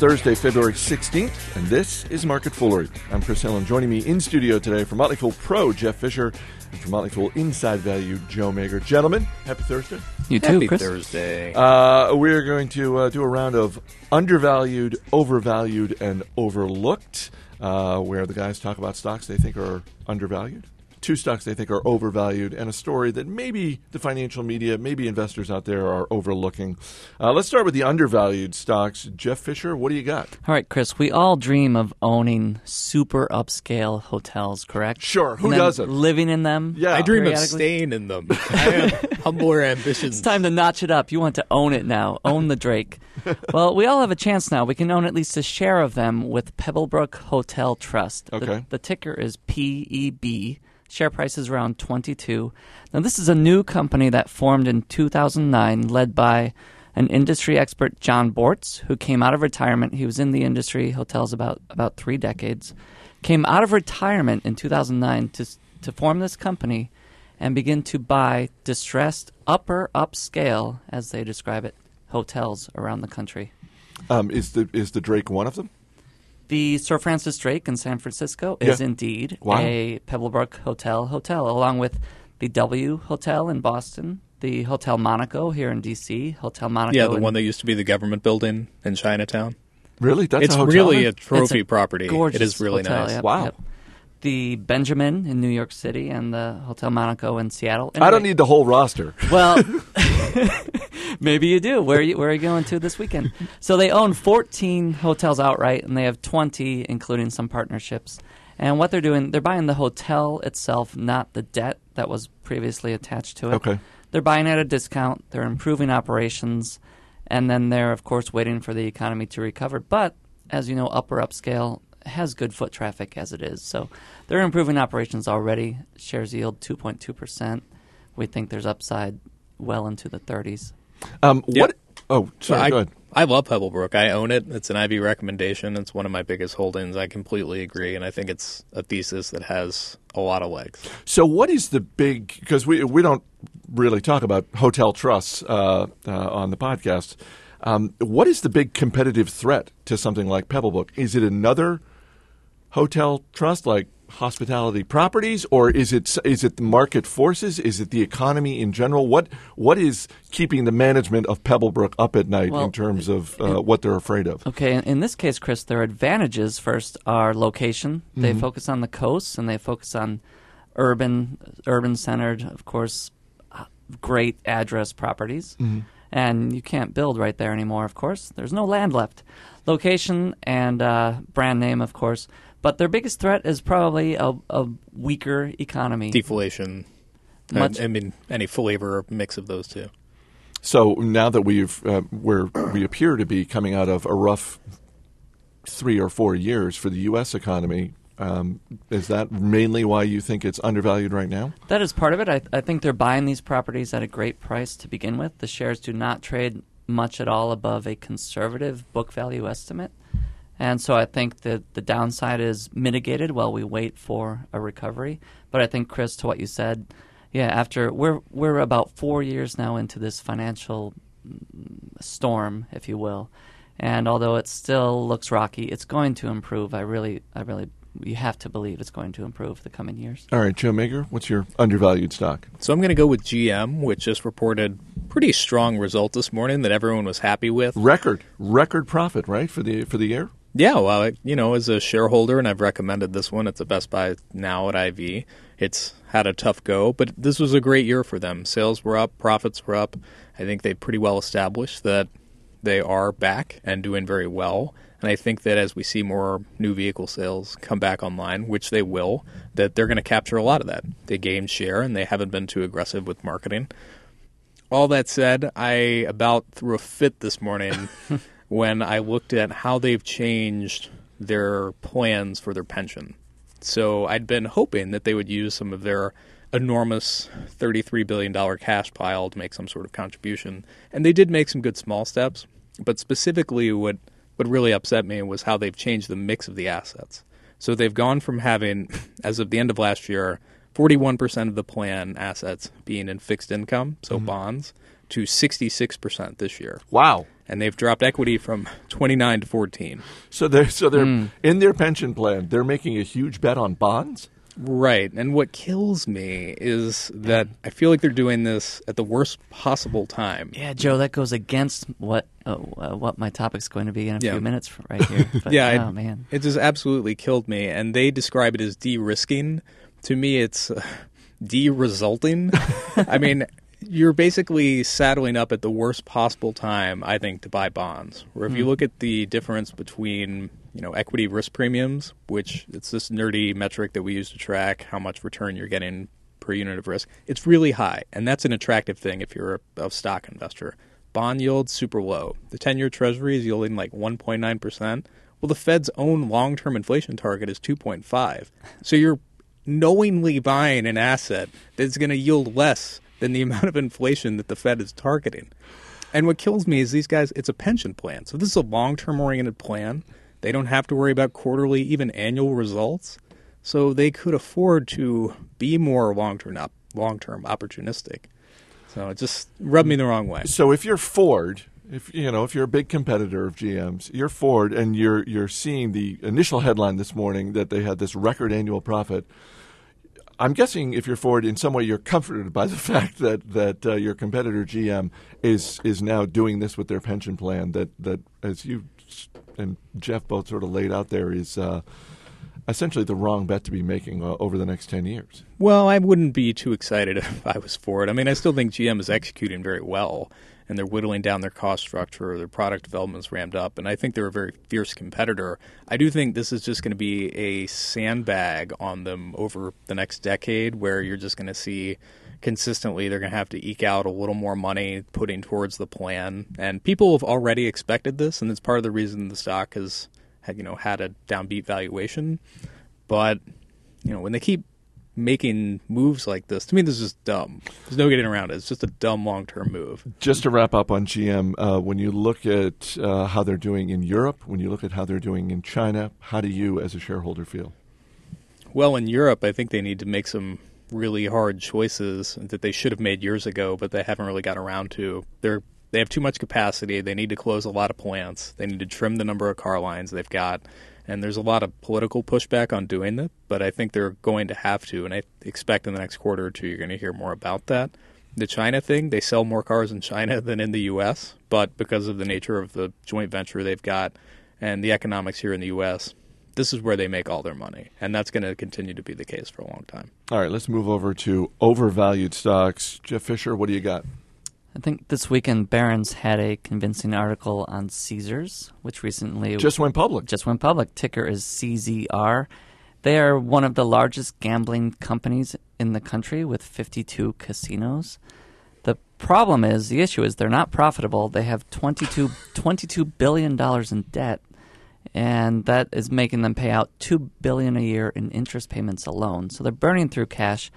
Thursday, February 16th, and this is Market Foolery. I'm Chris Hill, and joining me in studio today from Motley Fool Pro, Jeff Fisher, and from Motley Fool Inside Value, Joe Magyer. Gentlemen, happy Thursday. You too, Happy Chris. Thursday. Uh, we're going to uh, do a round of undervalued, overvalued, and overlooked, uh, where the guys talk about stocks they think are undervalued, two stocks they think are overvalued, and a story that maybe the financial media, maybe investors out there are overlooking. Uh, let's start with the undervalued stocks. Jeff Fisher, what do you got? All right, Chris. We all dream of owning super upscale hotels, correct? Sure, who And doesn't? Living in them. Yeah. I dream of staying in them. I have humbler ambitions. It's time to notch it up. You want to own it now. Own the Drake. well, we all have a chance now. We can own at least a share of them with Pebblebrook Hotel Trust. The- Okay. The, ticker is PEB. Share price is around 22. Now, this is a new company that formed in 2009, led by an industry expert, Jon Bortz, who came out of retirement. He was in the industry, hotels, about, about three decades. Came out of retirement in 2009 to, to form this company and begin to buy distressed upper upscale, as they describe it, hotels around the country. Um, is the is the Drake one of them? The Sir Francis Drake in San Francisco is Yeah. indeed Wow. a Pebblebrook Hotel hotel, along with the W Hotel in Boston, the Hotel Monaco here in D.C., Hotel Monaco. yeah, the in- one that used to be the government building in Chinatown. Really? That's it's a hotel. It's really now? a trophy It's a property. gorgeous It is really hotel, nice. yep, Wow. yep. The Benjamin in New York City and the Hotel Monaco in Seattle. I don't need the whole roster. Well, maybe you do. Where are you, where are you going to this weekend? So they own 14 hotels outright, and they have 20, including some partnerships. And what they're doing, they're buying the hotel itself, not the debt that was previously attached to it. Okay. They're buying at a discount. They're improving operations, and then they're of course waiting for the economy to recover. But as you know, upper upscale has good foot traffic as it is, so they're improving operations already. Shares yield 2.2 percent. We think there's upside well into the 30s. Um, Yeah. What? Oh, sorry. I, go ahead. I love Pebblebrook. I own it. It's an Ivy recommendation. It's one of my biggest holdings. I completely agree, and I think it's a thesis that has a lot of legs. So, what is the big? Because we we don't really talk about hotel trusts uh, uh, on the podcast. Um, what is the big competitive threat to something like Pebblebrook? Is it another hotel trust like Hospitality Properties, or is it is it the market forces? Is it the economy in general? What what is keeping the management of Pebblebrook up at night Well, in terms of uh, what they're afraid of? Okay, in, in this case, Chris, their advantages first are location. They Mm-hmm. focus on the coast and they focus on urban, urban centered, of course, uh, great address properties. Mm-hmm. And you can't build right there anymore, of course. There's no land left. Location and uh, brand name, of course. But their biggest threat is probably a, a weaker economy. Deflation. Much- I, I mean, any flavor or mix of those two. So now that we've uh, we're, we appear to be coming out of a rough three or four years for the U.S. economy, um, is that mainly why you think it's undervalued right now? That is part of it. I, I think they're buying these properties at a great price to begin with. The shares do not trade much at all above a conservative book value estimate. And so I think that the downside is mitigated while we wait for a recovery. But I think, Chris, to what you said, yeah, after we're we're about four years now into this financial storm, if you will, and although it still looks rocky, it's going to improve. I really, I really, you have to believe it's going to improve the coming years. All right, Joe Magyer, what's your undervalued stock? So I'm going to go with GM, which just reported pretty strong result this morning that everyone was happy with. Record record profit, right for the for the year? Yeah, well, you know, as a shareholder, and I've recommended this one. It's a Best Buy now at IV. It's had a tough go, but this was a great year for them. Sales were up, profits were up. I think they pretty well established that they are back and doing very well. And I think that as we see more new vehicle sales come back online, which they will, that they're going to capture a lot of that. They gained share and they haven't been too aggressive with marketing. All that said, I about threw a fit this morning when I looked at how they've changed their plans for their pension. So I'd been hoping that they would use some of their enormous $33 billion cash pile to make some sort of contribution. And they did make some good small steps. But specifically, what, what really upset me was how they've changed the mix of the assets. So they've gone from having, as of the end of last year, 41% of the plan assets being in fixed income, so mm-hmm. bonds, to 66% this year. Wow. And they've dropped equity from 29 to 14. So they're so they're in their pension plan. They're making a huge bet on bonds. Right. And what kills me is that I feel like they're doing this at the worst possible time. Yeah, Joe, that goes against what uh, uh, what my topic's going to be in a Yeah. few minutes f- right here. But, yeah, oh it, man, it just absolutely killed me. And they describe it as de-risking. To me, it's uh, de-resulting. I mean, you're basically saddling up at the worst possible time, I think, to buy bonds. Where if you hmm. look at the difference between you know equity risk premiums, which it's this nerdy metric that we use to track how much return you're getting per unit of risk, it's really high, and that's an attractive thing if you're a, a stock investor. Bond yield super low. The 10-year Treasury is yielding like 1.9 percent. Well, the Fed's own long-term inflation target is 2.5. So you're knowingly buying an asset that's going to yield less than the amount of inflation that the Fed is targeting. And what kills me is these guys, it's a pension plan. So this is a long term oriented plan. They don't have to worry about quarterly, even annual results. So they could afford to be more long term long term opportunistic. So it just rubbed me the wrong way. So if you're Ford, if you know if you're a big competitor of GM's, you're Ford, and you're you're seeing the initial headline this morning that they had this record annual profit. I'm guessing if you're Ford, in some way you're comforted by the fact that that uh, your competitor GM is is now doing this with their pension plan. That that as you and Jeff both sort of laid out there is uh, essentially the wrong bet to be making uh, over the next ten years. Well, I wouldn't be too excited if I was Ford. I mean, I still think GM is executing very well, and they're whittling down their cost structure. Their product development's ramped up, and I think they're a very fierce competitor. I do think this is just going to be a sandbag on them over the next decade, where you're just going to see consistently they're going to have to eke out a little more money putting towards the plan. And people have already expected this, and it's part of the reason the stock has had you know had a downbeat valuation. But you know when they keep making moves like this, to me this is dumb. There's no getting around it. It's just a dumb long term move. Just to wrap up on GM, uh, when you look at uh, how they're doing in Europe, when you look at how they're doing in China, how do you, as a shareholder, feel? Well, in Europe, I think they need to make some really hard choices that they should have made years ago, but they haven't really got around to. They're they have too much capacity. They need to close a lot of plants. They need to trim the number of car lines they've got. And there's a lot of political pushback on doing that, but I think they're going to have to. And I expect in the next quarter or two, you're going to hear more about that. The China thing, they sell more cars in China than in the U.S., but because of the nature of the joint venture they've got and the economics here in the U.S., this is where they make all their money. And that's going to continue to be the case for a long time. All right, let's move over to overvalued stocks. Jeff Fisher, what do you got? I think this weekend Barron's had a convincing article on Caesars, which recently Just went public. just went public. Ticker is CZR. They are one of the largest gambling companies in the country with 52 casinos. The problem is, the issue is they're not profitable. They have 22, $22 billion in debt, and that is making them pay out 2 billion a year in interest payments alone. So they're burning through cash.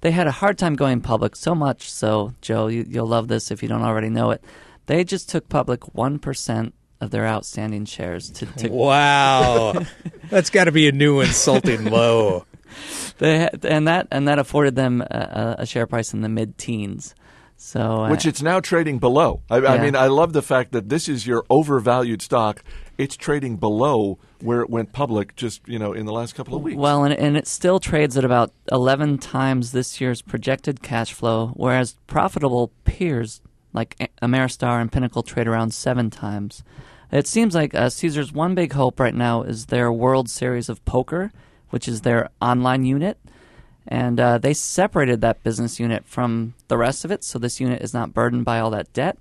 They had a hard time going public, so much so, Joe, you, you'll love this if you don't already know it. They just took public 1% of their outstanding shares to, to Wow. that's got to be a new insulting low. They had, and that and that afforded them a, a share price in the mid-teens. So uh, which it's now trading below. I, I mean, I love the fact that this is your overvalued stock. It's trading below where it went public just you know in the last couple of weeks. well, and, and it still trades at about 11 times this year's projected cash flow, whereas profitable peers like Ameristar and Pinnacle trade around seven times. It seems like uh, Caesar's one big hope right now is their World Series of Poker, which is their online unit. And uh, they separated that business unit from the rest of it, so this unit is not burdened by all that debt.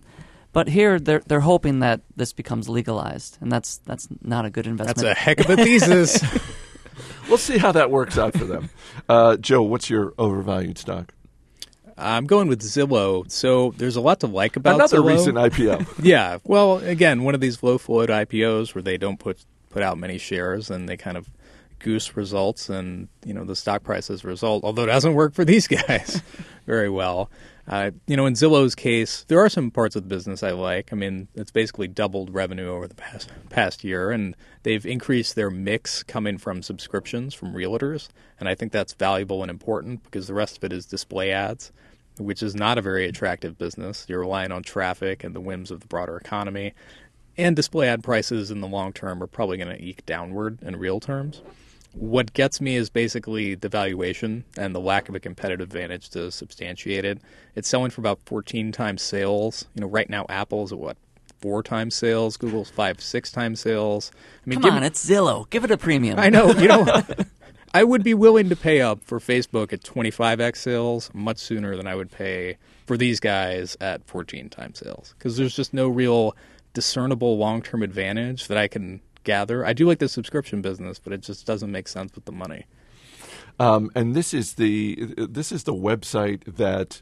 But here, they're they're hoping that this becomes legalized, and that's that's not a good investment. That's a heck of a thesis. we'll see how that works out for them. Uh, Joe, what's your overvalued stock? I'm going with Zillow. So there's a lot to like about Another Zillow. recent IPO. Yeah. Well, again, one of these low float IPOs where they don't put put out many shares and they kind of goose results and you know the stock price as a result. Although it doesn't work for these guys very well. Uh, you know, in Zillow's case, there are some parts of the business I like. I mean, it's basically doubled revenue over the past past year, and they've increased their mix coming from subscriptions from realtors, and I think that's valuable and important because the rest of it is display ads. which is not a very attractive business. You're relying on traffic and the whims of the broader economy. And display ad prices in the long term are probably going to eke downward in real terms. What gets me is basically the valuation and the lack of a competitive advantage to substantiate it. It's selling for about 14 times sales. You know, right now Apple's at what four times sales. Google's five, six times sales. I mean, Come on, it's Zillow. Give it a premium. I know. You know, I would be willing to pay up for Facebook at 25x sales much sooner than I would pay for these guys at 14 times sales because there's just no real discernible long-term advantage that I can gather. I do like the subscription business, but it just doesn't make sense with the money. Um, and this is the this is the website that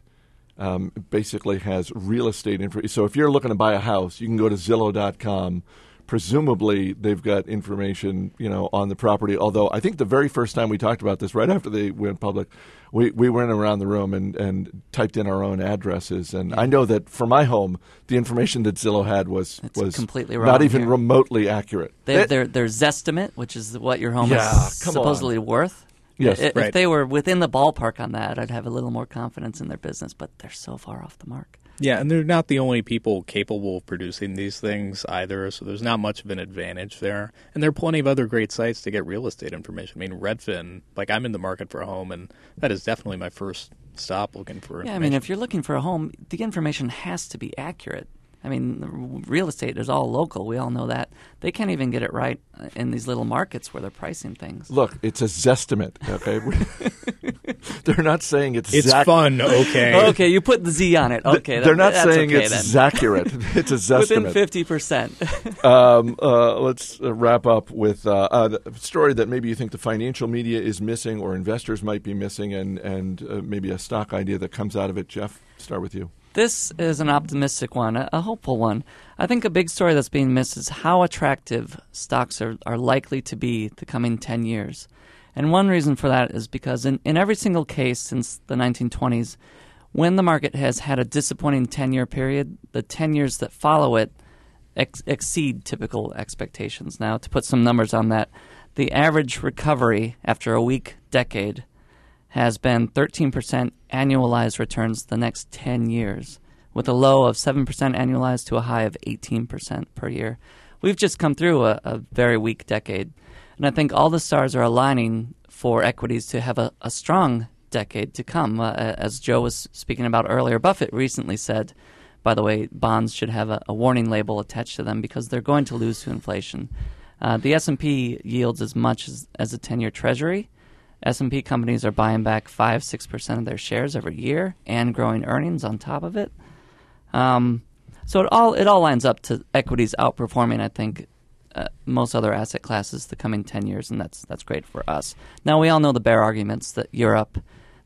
um, basically has real estate information. So if you're looking to buy a house, you can go to Zillow.com. Presumably, they've got information, you know, on the property. Although I think the very first time we talked about this, right after they went public, we, we went around the room and, and typed in our own addresses. And I know that for my home, the information that Zillow had was it's was completely wrong not even here. remotely accurate. They have their their Zestimate, which is what your home yeah, is supposedly on. worth. Yes, if right. they were within the ballpark on that, I'd have a little more confidence in their business. But they're so far off the mark. Yeah, and they're not the only people capable of producing these things either, so there's not much of an advantage there. And there are plenty of other great sites to get real estate information. I mean, Redfin, like I'm in the market for a home, and that is definitely my first stop looking for. Yeah, I mean, if you're looking for a home, the information has to be accurate. I mean, real estate is all local. We all know that. They can't even get it right in these little markets where they're pricing things. Look, it's a zestimate. Okay, they're not saying it's. It's zac- fun, okay. okay, you put the Z on it. Okay, they're not that's saying okay it's then. accurate. It's a zestimate. Within fifty percent. um, uh, let's uh, wrap up with uh, a story that maybe you think the financial media is missing or investors might be missing, and and uh, maybe a stock idea that comes out of it. Jeff, start with you. This is an optimistic one, a, a hopeful one. I think a big story that's being missed is how attractive stocks are, are likely to be the coming 10 years. And one reason for that is because in, in every single case since the 1920s, when the market has had a disappointing 10 year period, the 10 years that follow it ex- exceed typical expectations. Now, to put some numbers on that, the average recovery after a weak decade has been 13% annualized returns the next 10 years, with a low of 7% annualized to a high of 18% per year. We've just come through a, a very weak decade. And I think all the stars are aligning for equities to have a, a strong decade to come. Uh, as Joe was speaking about earlier, Buffett recently said, by the way, bonds should have a, a warning label attached to them because they're going to lose to inflation. Uh, the S&P yields as much as, as a 10-year treasury. S&P companies are buying back 5 6% of their shares every year and growing earnings on top of it. Um, so it all it all lines up to equities outperforming I think uh, most other asset classes the coming 10 years and that's that's great for us. Now we all know the bear arguments that Europe,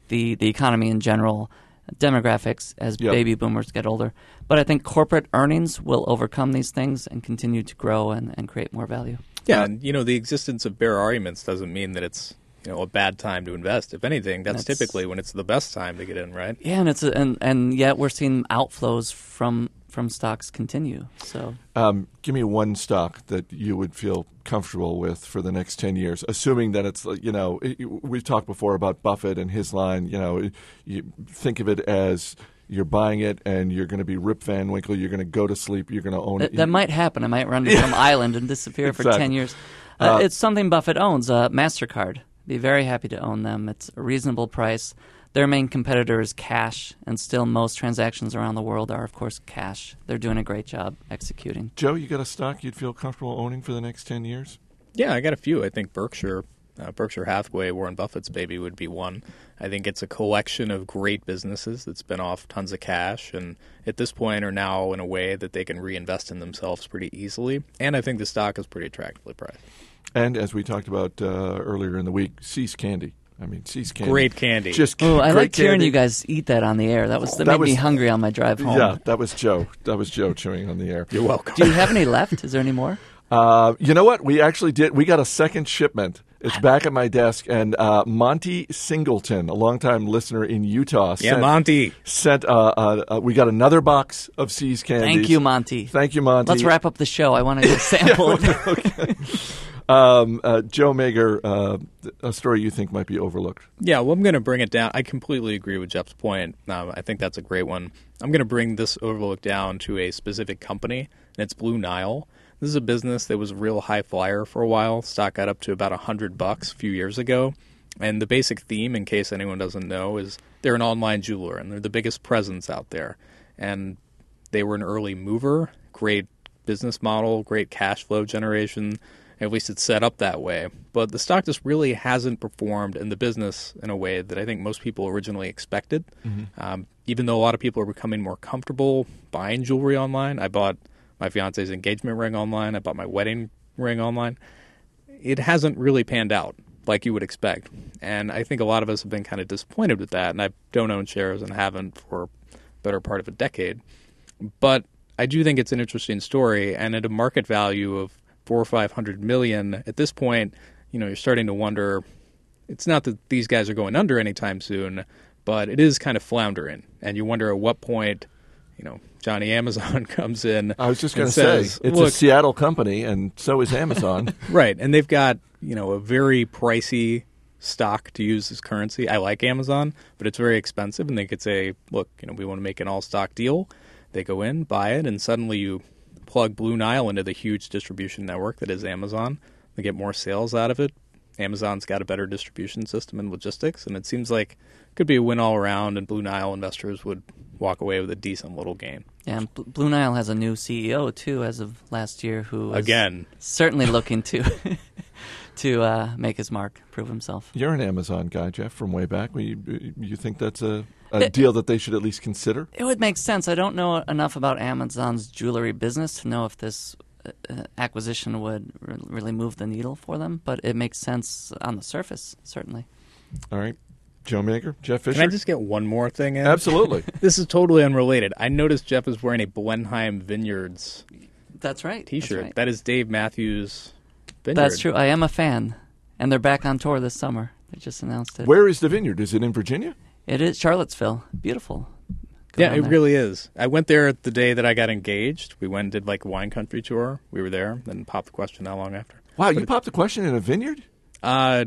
the the economy in general, demographics as Yep. baby boomers get older, but I think corporate earnings will overcome these things and continue to grow and, and create more value. Yeah, and you know the existence of bear arguments doesn't mean that it's you know a bad time to invest. If anything, that's, That's- typically when it's the best time to get in, right? Yeah, and it's a, and and yet we're seeing outflows from from stocks continue. So Um, give me one stock that you would feel comfortable with for the next 10 years, assuming that it's, you know, it- we've talked before about Buffett and his line, you know, you think of it as you're buying it and you're going to be Rip Van Winkle, you're going to go to sleep, you're going to own that, it. that might happen. I might run to some island and disappear for ten years. Uh, Uh, it's something Buffett owns. Uh, Mastercard. Be very happy to own them. It's a reasonable price. Their main competitor is cash, and still most transactions around the world are, of course, cash. They're doing a great job executing. Joe, you got a stock you'd feel comfortable owning for the next 10 years? Yeah, I got a few. I think Berkshire, uh, Berkshire Hathaway, Warren Buffett's baby would be one. I think it's a collection of great businesses that spin off tons of cash, and at this point are now in a way that they can reinvest in themselves pretty easily. And I think the stock is pretty attractively priced. And as we talked about uh, earlier in the week, See's Candy. I mean, See's Candy. Great candy. Just Oh, I like liked hearing candy. you guys eat that on the air. That was that, That made me hungry on my drive home. Yeah, that was Joe. That was Joe chewing on the air. You're welcome. Do you have any left? Is there any more? Uh, you know what? We actually did. We got a second shipment. It's back at my desk, and uh, Monty Singleton, a longtime listener in Utah, yeah, sent, Monty. sent uh, uh, uh, we got another box of See's candies. Thank you, Monty. Thank you, Monty. Let's wrap up the show. I want to get a sample. Um, uh, Joe Magyer, uh, a story you think might be overlooked. Yeah, well, I'm going to bring it down. I completely agree with Jeff's point. Um, I think that's a great one. I'm going to bring this overlook down to a specific company, and it's Blue Nile. This is a business that was a real high flyer for a while. Stock got up to about 100 bucks a few years ago. And the basic theme, in case anyone doesn't know, is they're an online jeweler and they're the biggest presence out there. And they were an early mover, great business model, great cash flow generation. At least it's set up that way. But the stock just really hasn't performed in the business in a way that I think most people originally expected. Mm-hmm. Um, even though a lot of people are becoming more comfortable buying jewelry online, I bought my fiance's engagement ring online, I bought my wedding ring online. It hasn't really panned out like you would expect. And I think a lot of us have been kind of disappointed with that. And I don't own shares and haven't for a better part of a decade. But I do think it's an interesting story. And at a market value of four or five hundred million, at this point, you know, you're starting to wonder. It's not that these guys are going under anytime soon, but it is kind of floundering, and you wonder at what point, you know, Johnny Amazon comes in. I was just going to say it's a Seattle company, and so is Amazon. right, and they've got you know a very pricey stock to use as currency. I like Amazon, but it's very expensive, and they could say, look, you know, we want to make an all stock deal. They go in, buy it, and suddenly you plug Blue Nile into the huge distribution network that is Amazon. They get more sales out of it. Amazon's got a better distribution system and logistics, and it seems like it could be a win all around, and Blue Nile investors would walk away with a decent little gain. Yeah, and Blue Nile has a new CEO too as of last year, who again certainly looking to to uh, make his mark, prove himself. You're an Amazon guy, Jeff, from way back. You, you think that's a, a it, deal that they should at least consider? It would make sense. I don't know enough about Amazon's jewelry business to know if this uh, uh acquisition would really move the needle for them, but it makes sense on the surface, certainly. All right. Joe Magyer, Jeff Fisher. Can I just get one more thing in? Absolutely. this is totally unrelated. I noticed Jeff is wearing a Blenheim Vineyards. That's right. T-shirt. That's right. That is Dave Matthews. Vineyard. That's true. I am a fan, and they're back on tour this summer. They just announced it. Where is the vineyard? Is it in Virginia? It is Charlottesville. Beautiful. Go yeah, it there. really is. I went there the day that I got engaged. We went and did like a wine country tour. We were there, then popped the question not long after. Wow, but you it, popped the question in a vineyard? Uh,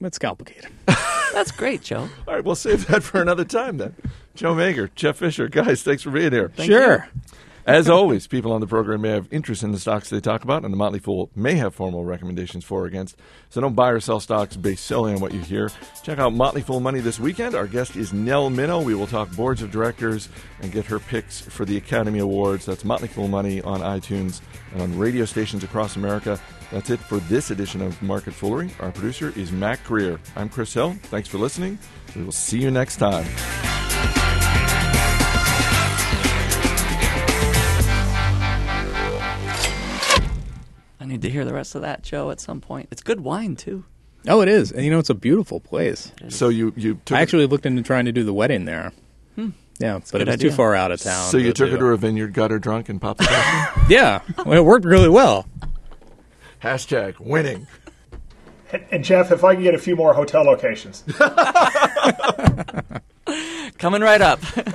it's complicated. That's great, Joe. All right, we'll save that for another time then. Joe Magyer, Jeff Fisher, guys, thanks for being here. Thank sure. You. As always, people on the program may have interest in the stocks they talk about, and the Motley Fool may have formal recommendations for or against. So don't buy or sell stocks based solely on what you hear. Check out Motley Fool Money this weekend. Our guest is Nell Minow. We will talk boards of directors and get her picks for the Academy Awards. That's Motley Fool Money on iTunes and on radio stations across America. That's it for this edition of Market Foolery. Our producer is Mac Greer. I'm Chris Hill. Thanks for listening. We will see you next time. Need to hear the rest of that, Joe, at some point. It's good wine too. Oh, it is, and you know it's a beautiful place. So you you I actually looked into trying to do the wedding there. Hmm. Yeah, but it was idea. too far out of town. So you took her to a vineyard, got her drunk, and popped the question. yeah, well, it worked really well. Hashtag winning. And, and Jeff, if I can get a few more hotel locations. Coming right up.